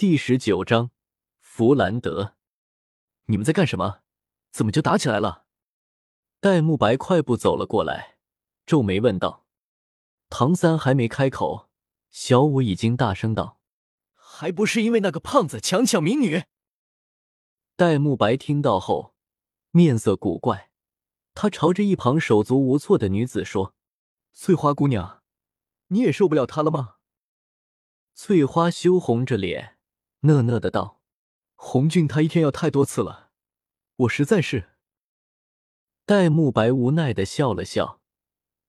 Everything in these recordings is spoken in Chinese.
第十九章，弗兰德，你们在干什么？怎么就打起来了？戴沐白快步走了过来，皱眉问道。唐三还没开口，小五已经大声道：“还不是因为那个胖子强抢民女！”戴沐白听到后，面色古怪，他朝着一旁手足无措的女子说：“翠花姑娘，你也受不了他了吗？”翠花羞红着脸。讷讷的道：“红俊他一天要太多次了，我实在是。”戴沐白无奈的笑了笑，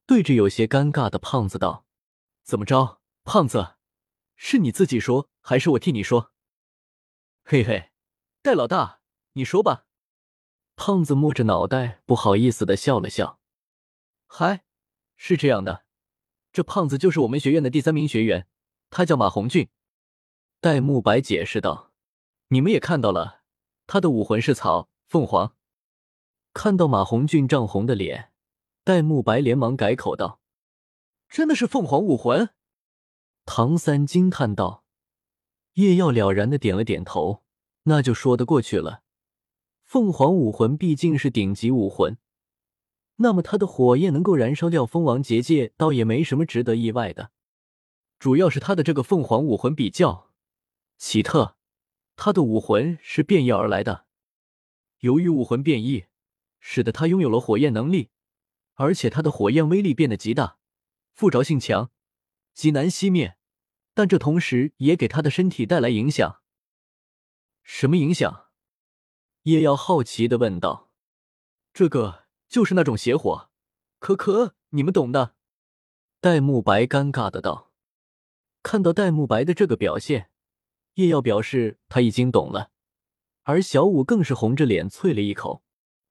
对着有些尴尬的胖子道：“怎么着，胖子，是你自己说，还是我替你说？”嘿嘿，戴老大，你说吧。胖子摸着脑袋，不好意思的笑了笑：“嗨，是这样的，这胖子就是我们学院的第三名学员，他叫马红俊。”戴沐白解释道：“你们也看到了，他的武魂是草凤凰。”看到马红俊涨红的脸，戴沐白连忙改口道：“真的是凤凰武魂？”唐三惊叹道：“叶耀了然的点了点头，那就说得过去了。凤凰武魂毕竟是顶级武魂，那么他的火焰能够燃烧掉蜂王结界，倒也没什么值得意外的。主要是他的这个凤凰武魂比较……”奇特，他的武魂是变异而来的。由于武魂变异，使得他拥有了火焰能力，而且他的火焰威力变得极大，附着性强，极难熄灭。但这同时也给他的身体带来影响。什么影响？叶耀好奇的问道。这个就是那种邪火，可可，你们懂的。戴沐白尴尬的道。看到戴沐白的这个表现。叶耀表示他已经懂了，而小五更是红着脸啐了一口：“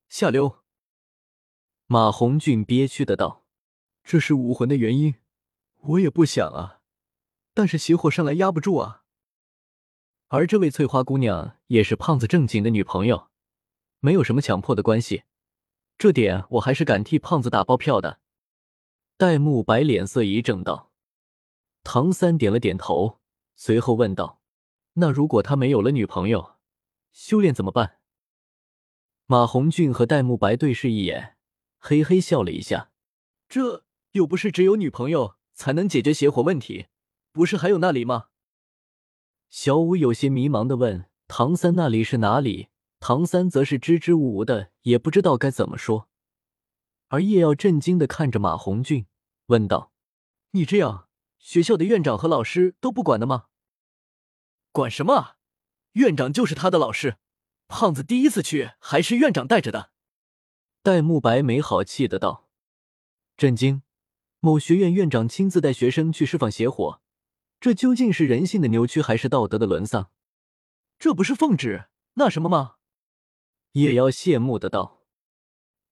下流。”马红俊憋屈的道：“这是武魂的原因，我也不想啊，但是邪火上来压不住啊。而这位翠花姑娘也是胖子正经的女朋友，没有什么强迫的关系，这点我还是敢替胖子打包票的。”戴沐白脸色一正道。唐三点了点头，随后问道。那如果他没有了女朋友，修炼怎么办？马红俊和戴沐白对视一眼，嘿嘿笑了一下。这又不是只有女朋友才能解决邪火问题，不是还有那里吗？小五有些迷茫的问：“唐三那里是哪里？”唐三则是支支吾吾的，也不知道该怎么说。而叶耀震惊的看着马红俊，问道：“你这样，学校的院长和老师都不管的吗？”管什么啊！院长就是他的老师，胖子第一次去还是院长带着的。戴沐白没好气的道：“震惊！某学院院长亲自带学生去释放邪火，这究竟是人性的扭曲还是道德的沦丧？这不是奉旨那什么吗？”叶瑶羡慕的道：“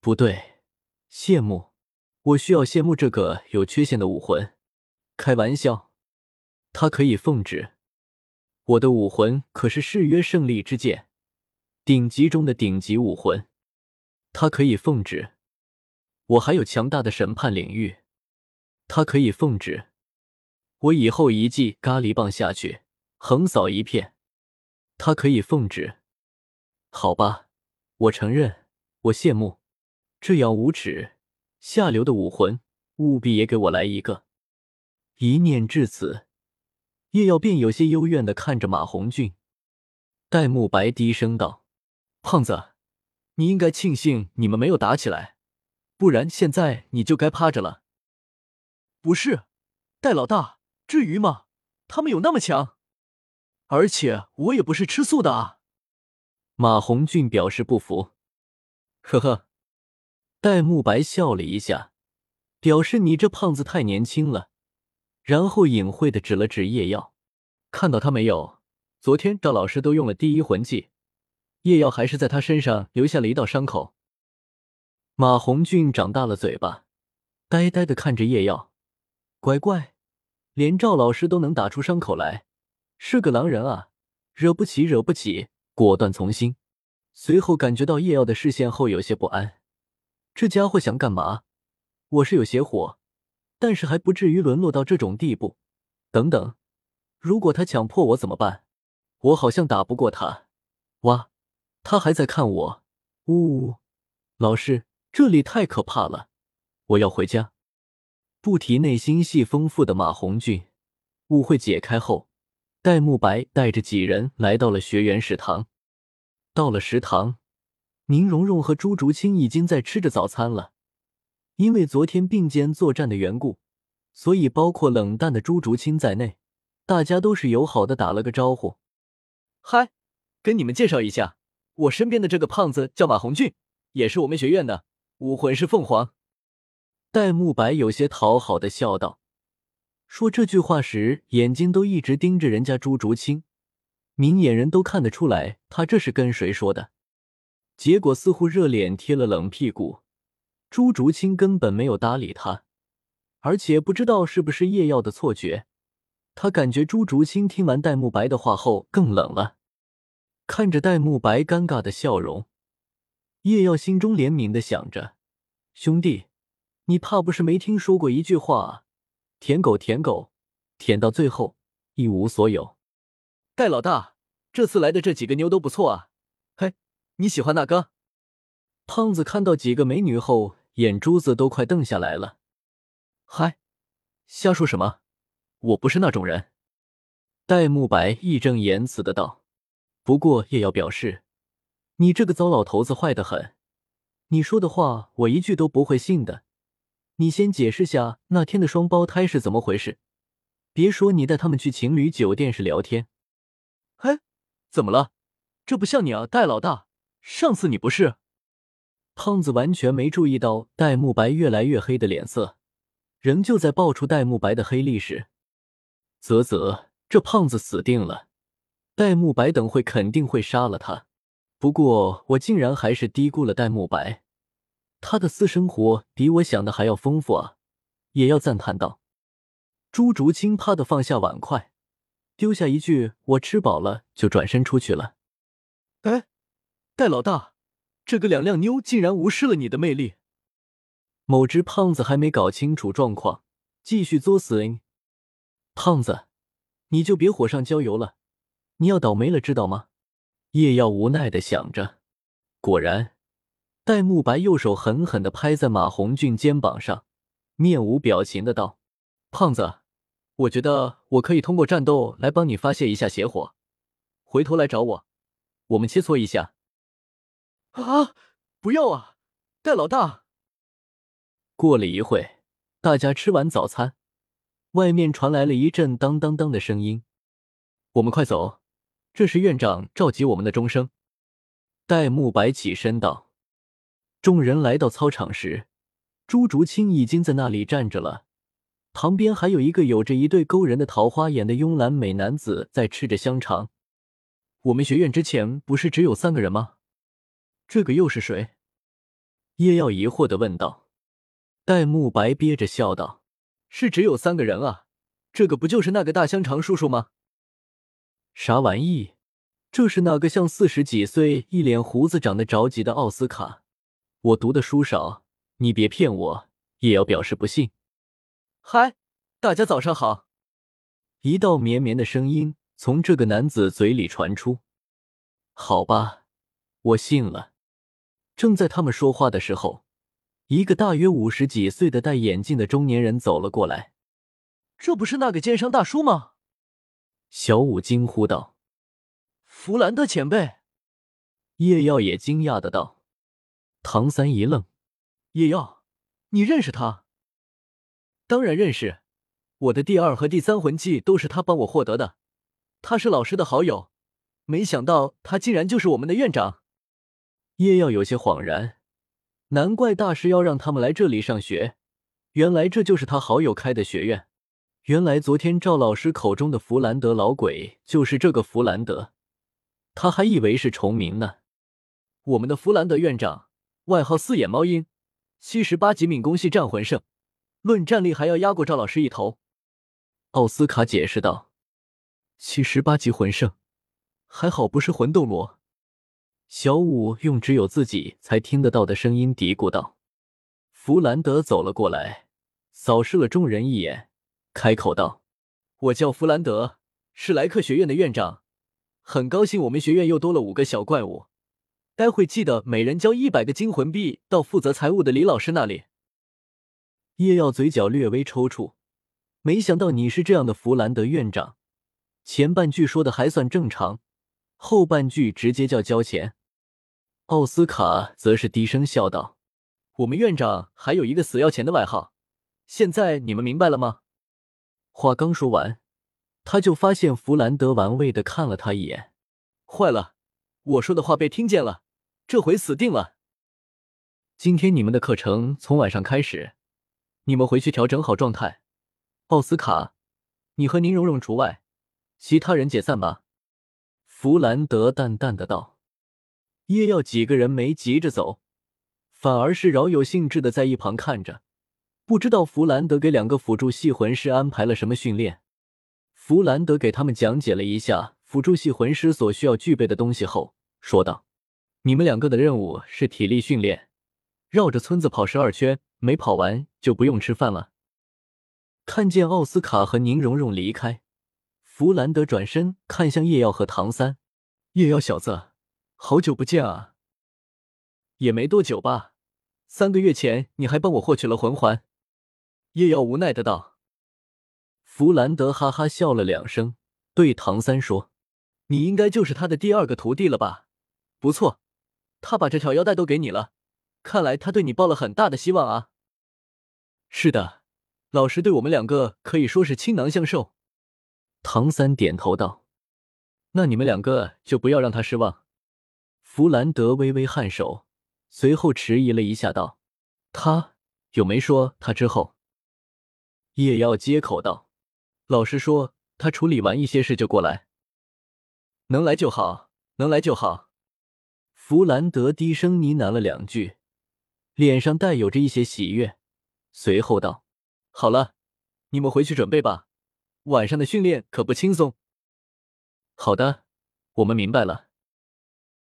不对，羡慕？我需要羡慕这个有缺陷的武魂？开玩笑，他可以奉旨。”我的武魂可是誓约胜利之剑，顶级中的顶级武魂，它可以奉旨。我还有强大的审判领域，它可以奉旨。我以后一记咖喱棒下去，横扫一片，它可以奉旨。好吧，我承认，我羡慕这样无耻、下流的武魂，务必也给我来一个。一念至此。叶耀便有些幽怨的看着马红俊，戴沐白低声道：“胖子，你应该庆幸你们没有打起来，不然现在你就该趴着了。”“不是，戴老大，至于吗？他们有那么强？而且我也不是吃素的啊。”马红俊表示不服。呵呵，戴沐白笑了一下，表示你这胖子太年轻了。然后隐晦的指了指叶耀，看到他没有？昨天赵老师都用了第一魂技，叶耀还是在他身上留下了一道伤口。马红俊长大了嘴巴，呆呆的看着叶耀，乖乖，连赵老师都能打出伤口来，是个狼人啊！惹不起，惹不起，果断从心。随后感觉到叶耀的视线后，有些不安，这家伙想干嘛？我是有邪火。但是还不至于沦落到这种地步。等等，如果他强迫我怎么办？我好像打不过他。哇，他还在看我。呜呜，老师，这里太可怕了，我要回家。不提内心戏丰富的马红俊，误会解开后，戴沐白带着几人来到了学员食堂。到了食堂，宁荣荣和朱竹清已经在吃着早餐了。因为昨天并肩作战的缘故，所以包括冷淡的朱竹清在内，大家都是友好的打了个招呼。嗨，跟你们介绍一下，我身边的这个胖子叫马红俊，也是我们学院的，武魂是凤凰。戴沐白有些讨好的笑道，说这句话时眼睛都一直盯着人家朱竹清，明眼人都看得出来他这是跟谁说的。结果似乎热脸贴了冷屁股。朱竹清根本没有搭理他，而且不知道是不是叶耀的错觉，他感觉朱竹清听完戴沐白的话后更冷了。看着戴沐白尴尬的笑容，叶耀心中怜悯的想着：“兄弟，你怕不是没听说过一句话，舔狗舔狗，舔到最后一无所有。”戴老大，这次来的这几个妞都不错啊，嘿，你喜欢哪个？胖子看到几个美女后。眼珠子都快瞪下来了，嗨，瞎说什么？我不是那种人。戴沐白义正言辞的道。不过叶瑶表示，你这个糟老头子坏的很，你说的话我一句都不会信的。你先解释下那天的双胞胎是怎么回事，别说你带他们去情侣酒店是聊天。嘿，怎么了？这不像你啊，戴老大，上次你不是？胖子完全没注意到戴沐白越来越黑的脸色，仍旧在爆出戴沐白的黑历史。啧啧，这胖子死定了！戴沐白等会肯定会杀了他。不过我竟然还是低估了戴沐白，他的私生活比我想的还要丰富啊！也要赞叹道。朱竹清啪的放下碗筷，丢下一句“我吃饱了”，就转身出去了。哎，戴老大。这个两靓妞竟然无视了你的魅力！某只胖子还没搞清楚状况，继续作死。胖子，你就别火上浇油了，你要倒霉了，知道吗？叶耀无奈的想着。果然，戴沐白右手狠狠的拍在马红俊肩膀上，面无表情的道：“胖子，我觉得我可以通过战斗来帮你发泄一下邪火，回头来找我，我们切磋一下。”啊！不要啊，戴老大！过了一会，大家吃完早餐，外面传来了一阵当当当的声音。我们快走，这是院长召集我们的钟声。戴沐白起身道。众人来到操场时，朱竹清已经在那里站着了，旁边还有一个有着一对勾人的桃花眼的慵懒美男子在吃着香肠。我们学院之前不是只有三个人吗？这个又是谁？叶耀疑惑的问道。戴沐白憋着笑道：“是只有三个人啊，这个不就是那个大香肠叔叔吗？”啥玩意？这是那个像四十几岁、一脸胡子、长得着急的奥斯卡？我读的书少，你别骗我。叶耀表示不信。嗨，大家早上好！一道绵绵的声音从这个男子嘴里传出。好吧，我信了。正在他们说话的时候，一个大约五十几岁的戴眼镜的中年人走了过来。这不是那个奸商大叔吗？小五惊呼道：“弗兰德前辈！”叶耀也惊讶的道。唐三一愣：“叶耀，你认识他？”“当然认识，我的第二和第三魂技都是他帮我获得的。他是老师的好友，没想到他竟然就是我们的院长。”叶耀有些恍然，难怪大师要让他们来这里上学，原来这就是他好友开的学院。原来昨天赵老师口中的弗兰德老鬼就是这个弗兰德，他还以为是重名呢。我们的弗兰德院长，外号四眼猫鹰，七十八级敏攻系战魂圣，论战力还要压过赵老师一头。奥斯卡解释道：“七十八级魂圣，还好不是魂斗罗。”小五用只有自己才听得到的声音嘀咕道：“弗兰德走了过来，扫视了众人一眼，开口道：‘我叫弗兰德，是莱克学院的院长。很高兴我们学院又多了五个小怪物。待会记得每人交一百个金魂币到负责财务的李老师那里。”叶耀嘴角略微抽搐，没想到你是这样的弗兰德院长。前半句说的还算正常，后半句直接叫交钱。奥斯卡则是低声笑道：“我们院长还有一个死要钱的外号，现在你们明白了吗？”话刚说完，他就发现弗兰德玩味的看了他一眼。坏了，我说的话被听见了，这回死定了。今天你们的课程从晚上开始。你们回去调整好状态，奥斯卡，你和宁荣荣除外，其他人解散吧。”弗兰德淡淡的道。叶耀几个人没急着走，反而是饶有兴致的在一旁看着，不知道弗兰德给两个辅助系魂师安排了什么训练。弗兰德给他们讲解了一下辅助系魂师所需要具备的东西后，说道：“你们两个的任务是体力训练，绕着村子跑十二圈。”没跑完就不用吃饭了。看见奥斯卡和宁荣荣离开，弗兰德转身看向叶耀和唐三：“叶耀小子，好久不见啊！也没多久吧？三个月前你还帮我获取了魂环。”叶耀无奈的道。弗兰德哈哈笑了两声，对唐三说：“你应该就是他的第二个徒弟了吧？不错，他把这条腰带都给你了。”看来他对你抱了很大的希望啊！是的，老师对我们两个可以说是倾囊相授。唐三点头道：“那你们两个就不要让他失望。”弗兰德微微颔首，随后迟疑了一下，道：“他有没说他之后？”叶耀接口道：“老师说他处理完一些事就过来，能来就好，能来就好。”弗兰德低声呢喃了两句。脸上带有着一些喜悦，随后道：“好了，你们回去准备吧，晚上的训练可不轻松。”“好的，我们明白了。”